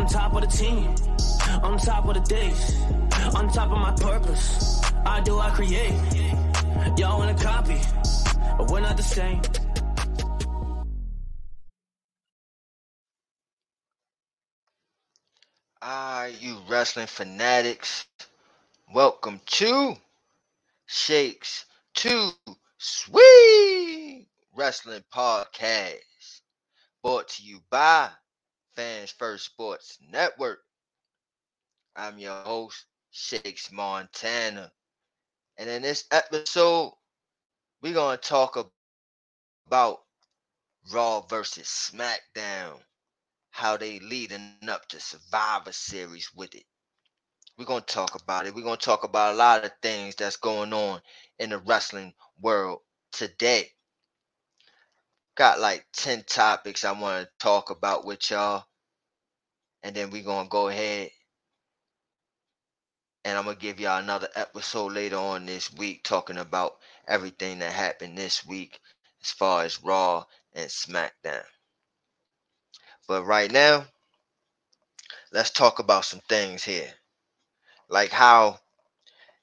On top of the team, on top of the days, on top of my purpose. I do, I create. Y'all wanna copy, but we're not the same. Ah, you wrestling fanatics. Welcome to Shakes Too Sweet Wrestling Podcast. Brought to you by Fans First Sports Network. I'm your host, Shakes Montana. And in this episode, we're going to talk about Raw versus SmackDown how they leading up to Survivor Series with it. We're gonna talk about it. We're gonna talk about a lot of things that's going on in the wrestling world today. Got like 10 topics I want to talk about with y'all. And then we're gonna go ahead and I'm gonna give y'all another episode later on this week talking about everything that happened this week as far as Raw and SmackDown. But right now, let's talk about some things here. Like how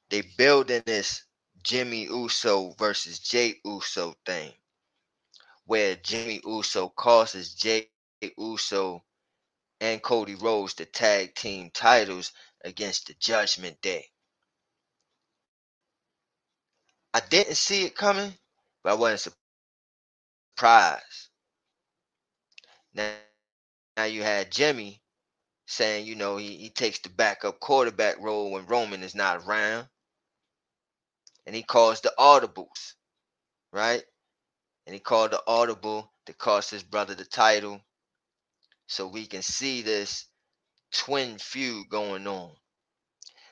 they building this Jimmy Uso versus Jey Uso thing. Where Jimmy Uso causes Jey Uso and Cody Rhodes the tag team titles against the Judgment Day. I didn't see it coming, but I wasn't surprised. Now, now you had Jimmy saying, you know, he, he takes the backup quarterback role when Roman is not around. And he calls the audibles, right? And he called the audible to cost his brother the title. So we can see this twin feud going on.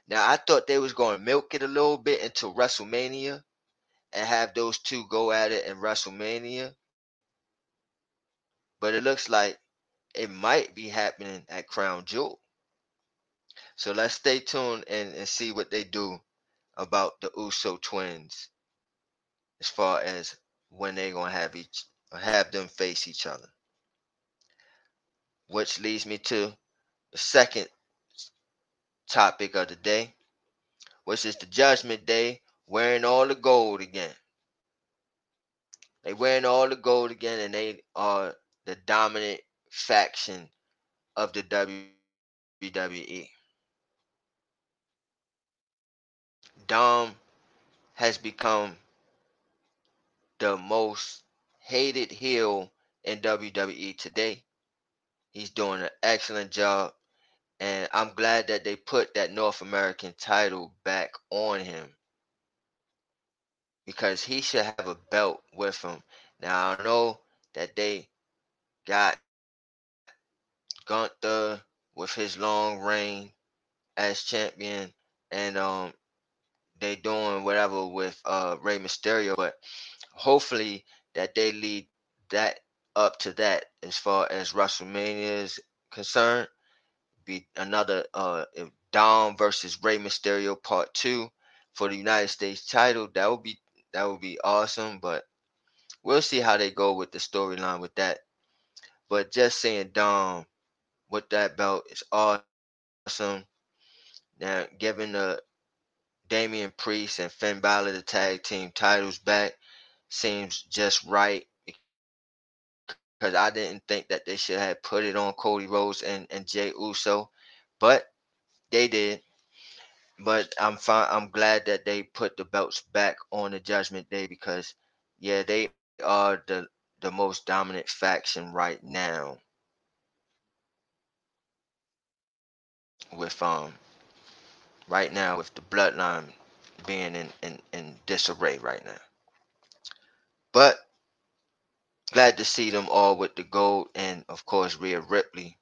Now I thought they was going to milk it a little bit until WrestleMania and have those two go at it in WrestleMania. But it looks like it might be happening at Crown Jewel. So let's stay tuned and, and see what they do about the Uso twins as far as when they're gonna have each have them face each other. Which leads me to the second topic of the day, which is the judgment day wearing all the gold again. They wearing all the gold again and they are the dominant faction of the WWE. Dom has become the most hated heel in WWE today. He's doing an excellent job. And I'm glad that they put that North American title back on him. Because he should have a belt with him. Now I know that they got Gunther with his long reign as champion, and um, they doing whatever with uh Rey Mysterio, but hopefully that they lead that up to that as far as WrestleMania is concerned. Be another uh Dom versus Rey Mysterio part two for the United States title. That would be that would be awesome, but we'll see how they go with the storyline with that. But just saying Dom with that belt is awesome. Now, giving the Damian Priest and Finn Balor the tag team titles back seems just right because I didn't think that they should have put it on Cody Rhodes and, and Jey Uso, but they did. But I'm fine. I'm glad that they put the belts back on the Judgment Day because, yeah, they are the the most dominant faction right now. with um right now with the bloodline being in, in, in disarray right now. But glad to see them all with the gold and of course Rhea Ripley.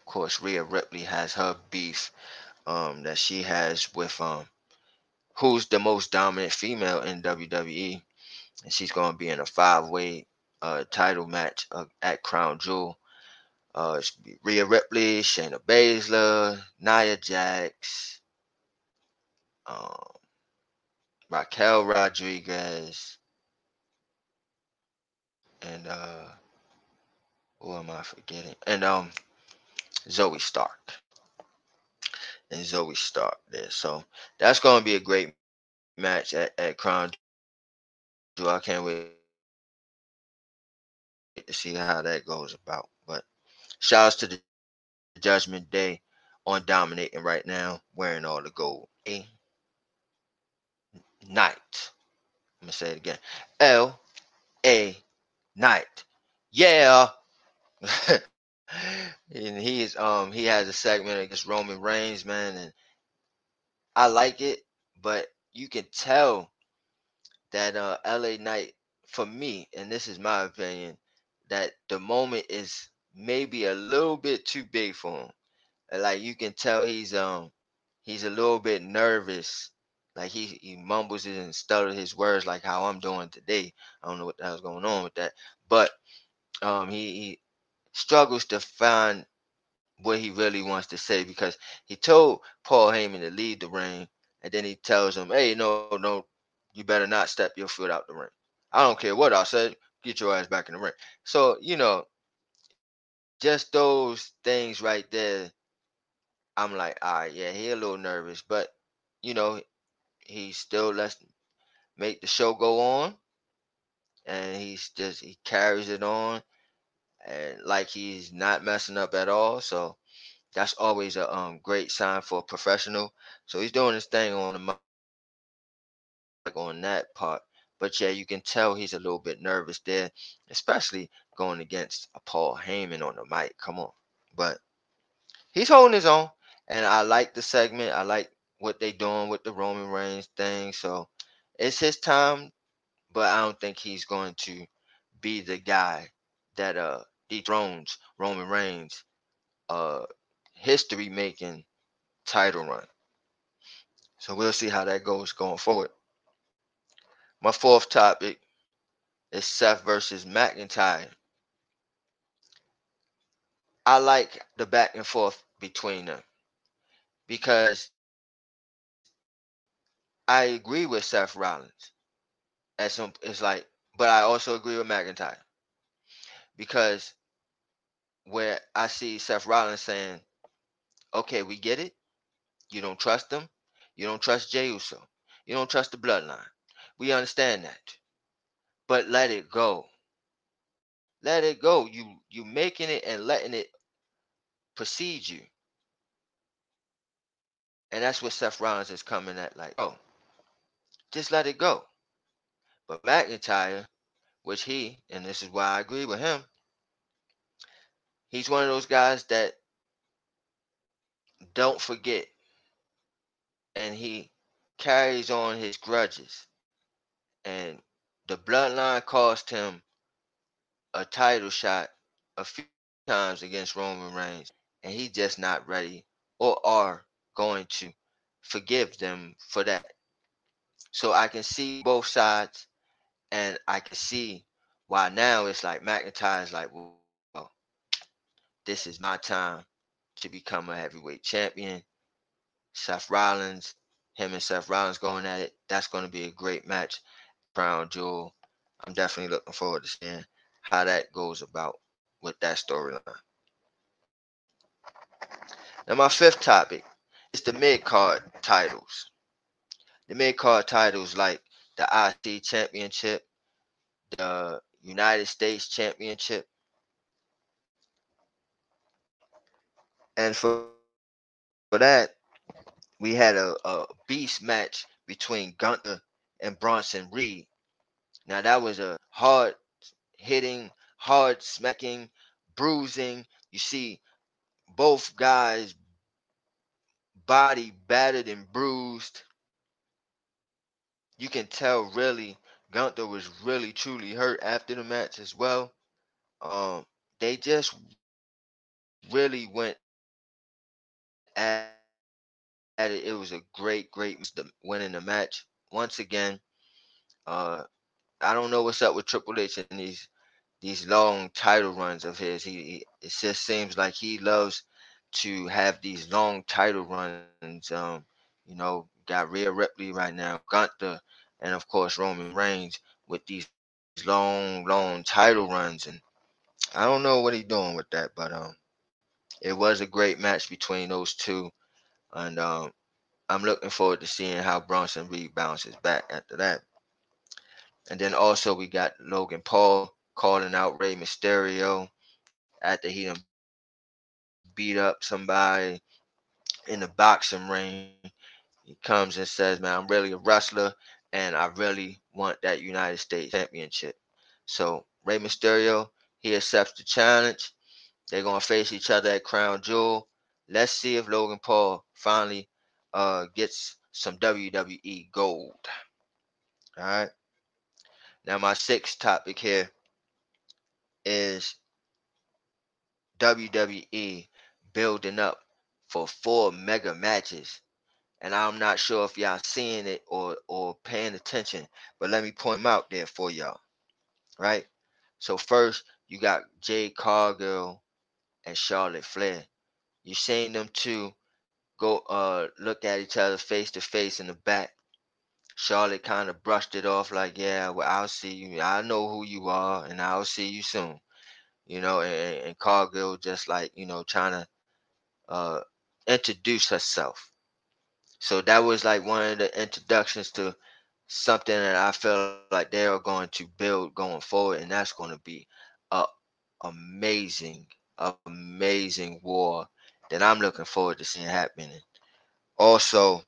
Of course Rhea Ripley has her beef um that she has with um who's the most dominant female in WWE. And she's gonna be in a five way uh title match uh, at Crown Jewel uh, Rhea Ripley, Shayna Baszler, Nia Jax, um, Raquel Rodriguez, and uh, Who am I forgetting? And um, Zoey Stark and Zoey Stark there. So that's to be a great match at, at Crown Jewel. I can't wait to see how that goes about. But shouts to the Judgment Day on dominating right now, wearing all the gold. A Knight. I'm gonna say it again. L A Knight. Yeah. and he's um he has a segment against Roman Reigns, man, and I like it, but you can tell that uh LA Knight for me, and this is my opinion, that the moment is maybe a little bit too big for him. Like you can tell he's um he's a little bit nervous. Like he he mumbles and stutters his words like how I'm doing today. I don't know what the hell's going on with that. But um he, he struggles to find what he really wants to say because he told Paul Heyman to leave the ring and then he tells him, Hey, no, no, you better not step your foot out the ring. I don't care what I said, get your ass back in the ring. So, you know, just those things right there, I'm like, all right, yeah, he a little nervous, but you know, he still lets make the show go on, and he's just he carries it on, and like he's not messing up at all. So that's always a um great sign for a professional. So he's doing his thing on the mic on that part. But yeah, you can tell he's a little bit nervous there, especially going against a Paul Heyman on the mic. Come on. But he's holding his own. And I like the segment. I like what they doing with the Roman Reigns thing. So it's his time, but I don't think he's going to be the guy that uh dethrones Roman Reigns uh history making title run. So we'll see how that goes going forward. My fourth topic is Seth versus McIntyre. I like the back and forth between them because I agree with Seth Rollins. At some, it's like, but I also agree with McIntyre because where I see Seth Rollins saying, "Okay, we get it. You don't trust them. You don't trust Jey Uso. You don't trust the Bloodline. We understand that, but let it go. Let it go. You you making it and letting it precede you." And that's what Seth Rollins is coming at like, oh, just let it go. But McIntyre, which he, and this is why I agree with him, he's one of those guys that don't forget. And he carries on his grudges. And the bloodline cost him a title shot a few times against Roman Reigns. And he's just not ready or are going to forgive them for that. So I can see both sides, and I can see why now it's like McIntyre is like, well, this is my time to become a heavyweight champion. Seth Rollins, him and Seth Rollins going at it. That's going to be a great match. Crown Jewel. I'm definitely looking forward to seeing how that goes about with that storyline. Now, my fifth topic is the mid card titles. The mid card titles like the IC Championship, the United States Championship, and for for that we had a, a beast match between Gunther and Bronson Reed. Now that was a hard hitting, hard smacking, bruising. You see both guys body battered and bruised. You can tell really Gunther was really truly hurt after the match as well. Um, they just really went at, it. It was a great, great winning the match once again. Uh, I don't know what's up with Triple H and these these long title runs of his. He, he it just seems like he loves to have these long title runs. Um, you know, got Rhea Ripley right now, Gunther, and of course Roman Reigns with these long, long title runs, and I don't know what he's doing with that, but um, it was a great match between those two, and um, I'm looking forward to seeing how Bronson Reed bounces back after that. And then also we got Logan Paul calling out Rey Mysterio after he beat up somebody in the boxing ring. He comes and says, Man, I'm really a wrestler and I really want that United States Championship. So Rey Mysterio, he accepts the challenge. They're gonna face each other at Crown Jewel. Let's see if Logan Paul finally uh, gets some WWE gold. All right. Now my sixth topic here is WWE building up for four mega matches. And I'm not sure if y'all seeing it or or paying attention, but let me point them out there for y'all. Right? So first you got Jade Cargill and Charlotte Flair. You seen them two go uh look at each other face to face in the back. Charlotte kind of brushed it off like, yeah, well, I'll see you. I know who you are, and I'll see you soon. You know, and, and Cargill just like, you know, trying to uh introduce herself. So that was like one of the introductions to something that I felt like they are going to build going forward, and that's going to be a amazing, amazing war that I'm looking forward to seeing happening. Also,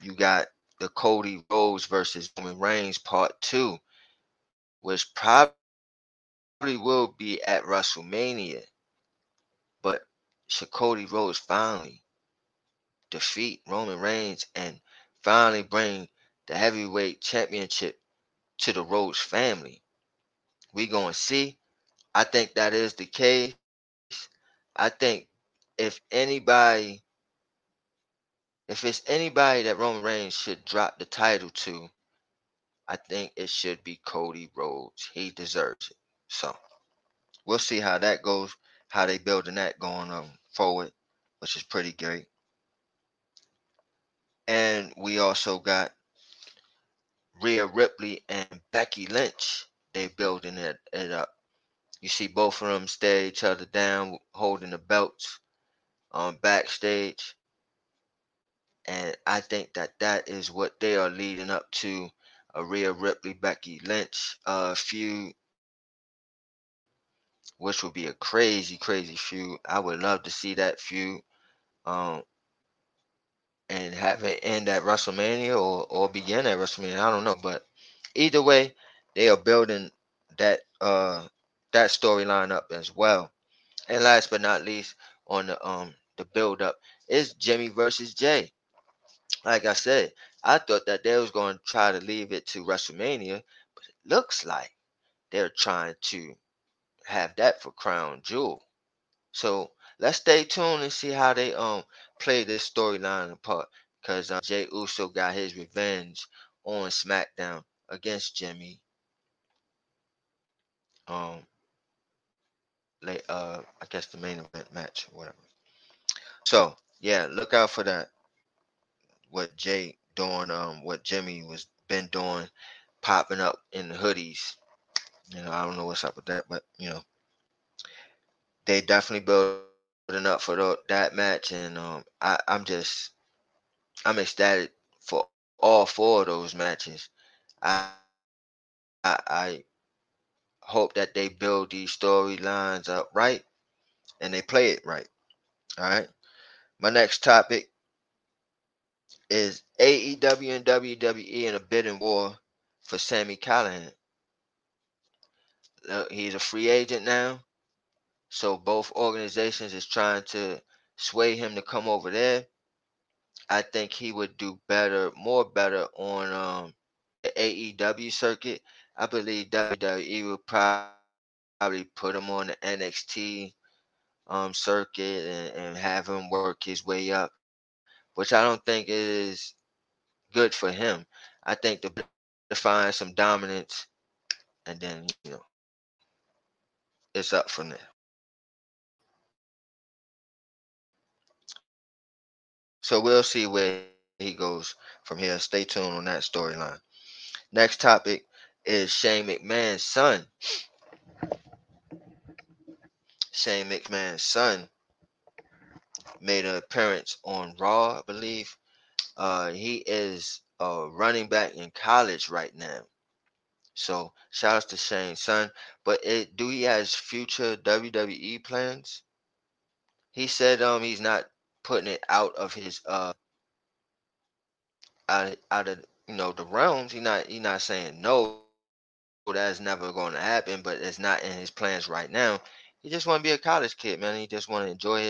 you got the Cody Rhodes versus Roman Reigns part two, which probably will be at WrestleMania. But Cody Rhodes finally defeat Roman Reigns and finally bring the heavyweight championship to the Rhodes family? We gonna see. I think that is the case. I think if anybody, if it's anybody that Roman Reigns should drop the title to, I think it should be Cody Rhodes. He deserves it. So we'll see how that goes, how they building that going on forward, which is pretty great. And we also got Rhea Ripley and Becky Lynch. They building it, it up. You see both of them stare each other down, holding the belts um, backstage. And I think that that is what they are leading up to a Rhea Ripley Becky Lynch uh, feud, which would be a crazy, crazy feud. I would love to see that feud. Um, and have it end at WrestleMania or, or begin at WrestleMania. I don't know. But either way, they are building that uh that storyline up as well. And last but not least, on the um the build up is Jimmy versus Jey. Like I said, I thought that they was going to try to leave it to WrestleMania, but it looks like they're trying to have that for Crown Jewel. So let's stay tuned and see how they um play this storyline apart. Because uh, Jey Uso got his revenge on SmackDown against Jimmy. Um, late, uh, I guess the main event match, whatever. So yeah, look out for that. What Jey doing, um, what Jimmy was been doing, popping up in the hoodies. You know, I don't know what's up with that, but you know, they definitely up for the, that match, and um, I, I'm just, I'm ecstatic for all four of those matches. I, I, I hope that they build these storylines up right, and they play it right. All right. My next topic is AEW and WWE in a bidding war for Sammy Callahan. He's a free agent now, so both organizations is trying to sway him to come over there. I think he would do better, more better on um, the AEW circuit. I believe WWE would probably put him on the NXT um, circuit and, and have him work his way up, which I don't think is good for him. I think to, to find some dominance and then, you know, it's up from there. So we'll see where he goes from here. Stay tuned on that storyline. Next topic is Shane McMahon's son Shane McMahon's son made an appearance on Raw, I believe. Uh, he is running back in college right now. So shout out to Shane's son. But it, do he has future WWE plans? He said um he's not putting it out of his uh out, out of you know the realms. He not he not saying no. That's never going to happen, but it's not in his plans right now. He just want to be a college kid, man. He just want to enjoy his time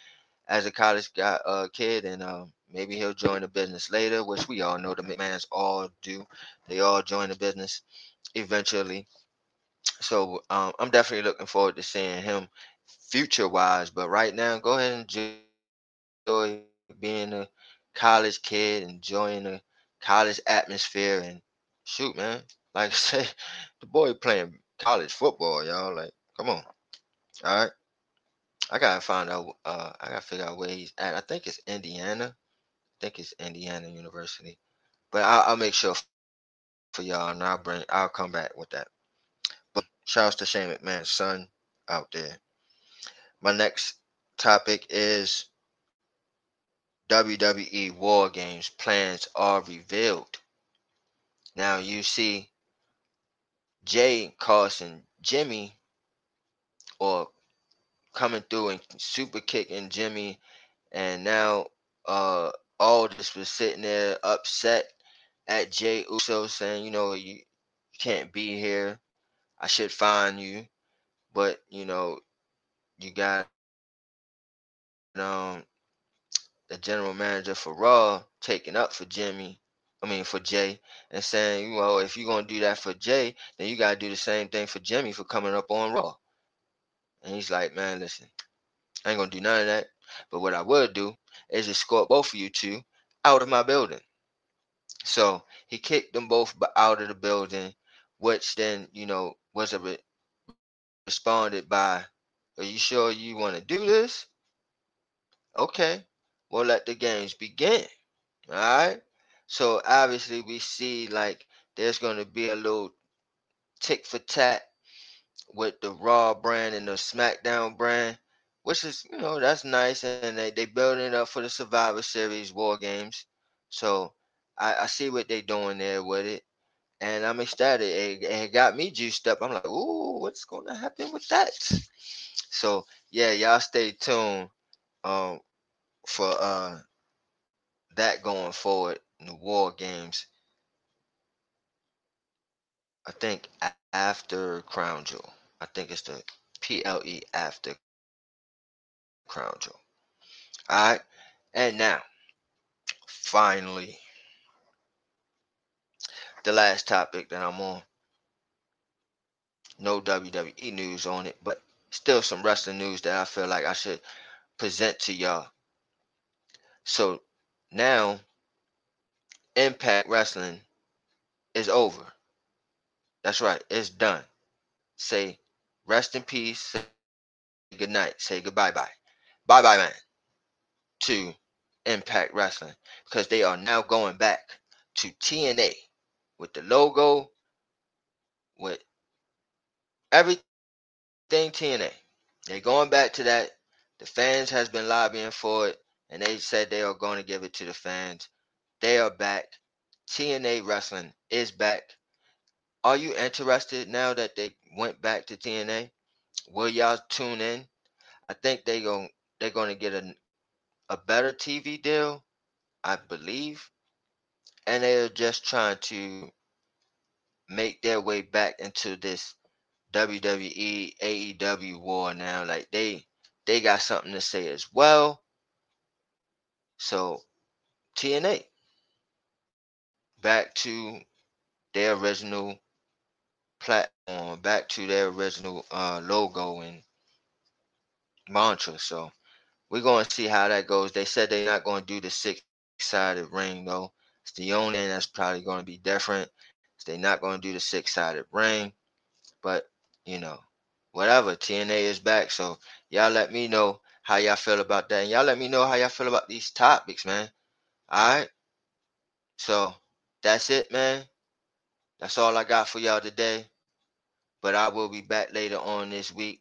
as a college guy, uh, kid, and uh, maybe he'll join the business later, which we all know the McMahons all do. They all join the business eventually. So um, I'm definitely looking forward to seeing him future wise. But right now, go ahead and enjoy being a college kid, enjoying the college atmosphere, and shoot, man. Like I said, the boy playing college football, y'all. Like, come on. All right. I gotta find out. Uh, I gotta figure out where he's at. I think it's Indiana. I think it's Indiana University. But I'll, I'll make sure for y'all, and I'll bring. I'll come back with that. But shouts to Shane McMahon's son out there. My next topic is WWE War Games plans are revealed. Now you see Jay Carson Jimmy or coming through and super kicking Jimmy and now uh Aldis was sitting there upset at Jey Uso saying, you know, you can't be here. I should find you. But, you know, you got um the general manager for Raw taking up for Jimmy, I mean for Jey, and saying, well, if you're gonna do that for Jey, then you gotta do the same thing for Jimmy for coming up on Raw. And he's like, man, listen, I ain't gonna do none of that. But what I would do is escort both of you two out of my building. So he kicked them both out of the building, which then, you know, was a re- responded by, Are you sure you want to do this? Okay, well, let the games begin. All right. So obviously, we see like there's going to be a little tick for tat with the Raw brand and the SmackDown brand, which is you know that's nice, and they they building it up for the Survivor Series War Games. So I, I see what they're doing there with it, and I'm ecstatic. It, it got me juiced up. I'm like, ooh, what's going to happen with that? So yeah, y'all stay tuned um for uh that going forward in the War Games. I think after Crown Jewel. I think it's the PLE after Crown Jewel. All right. And now, finally, the last topic that I'm on. No WWE news on it, but still some wrestling news that I feel like I should present to y'all. So now, Impact Wrestling is over. That's right, it's done. Say rest in peace, say good night, say goodbye bye. Bye bye man to Impact Wrestling because they are now going back to TNA with the logo, with everything TNA. They're going back to that. The fans has been lobbying for it, and they said they are going to give it to the fans. They are back. TNA Wrestling is back. Are you interested now that they went back to TNA? Will y'all tune in? I think they going they're going to get a a better TV deal, I believe, and they're just trying to make their way back into this WWE AEW war now. Like they they got something to say as well. So TNA back to their original platform back to their original uh, logo and mantra. So we're going to see how that goes. They said they're not going to do the six sided ring though. It's the only thing that's probably going to be different. They're not going to do the six sided ring, but you know, whatever. TNA is back, so y'all let me know how y'all feel about that, and y'all let me know how y'all feel about these topics, man. All right. So that's it, man. That's all I got for y'all today. But I will be back later on this week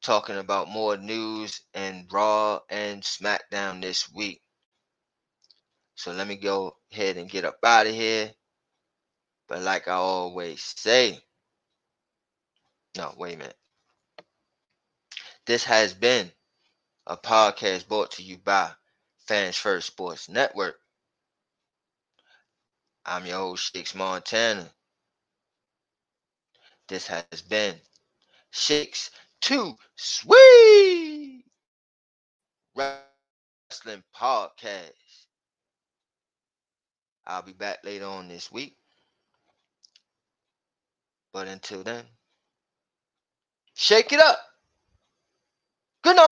talking about more news and Raw and SmackDown this week. So let me go ahead and get up out of here. But like I always say, no, wait a minute. This has been a podcast brought to you by Fans First Sports Network. I'm your host, Shakes Montana. This has been Shakes Too Sweet Wrestling Podcast. I'll be back later on this week. But until then, shake it up. Good night.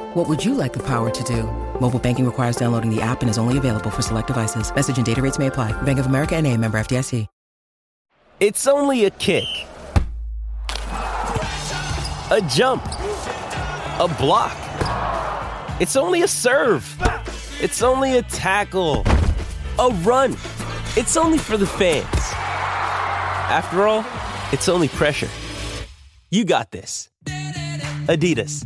What would you like the power to do? Mobile banking requires downloading the app and is only available for select devices. Message and data rates may apply. Bank of America and a member FDIC. It's only a kick. A jump. A block. It's only a serve. It's only a tackle. A run. It's only for the fans. After all, it's only pressure. You got this. Adidas.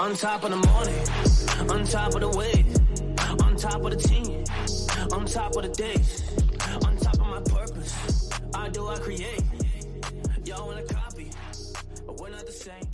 On top of the morning, on top of the weight, on top of the team, on top of the days, on top of my purpose. I do, I create. Y'all wanna copy, but we're not the same.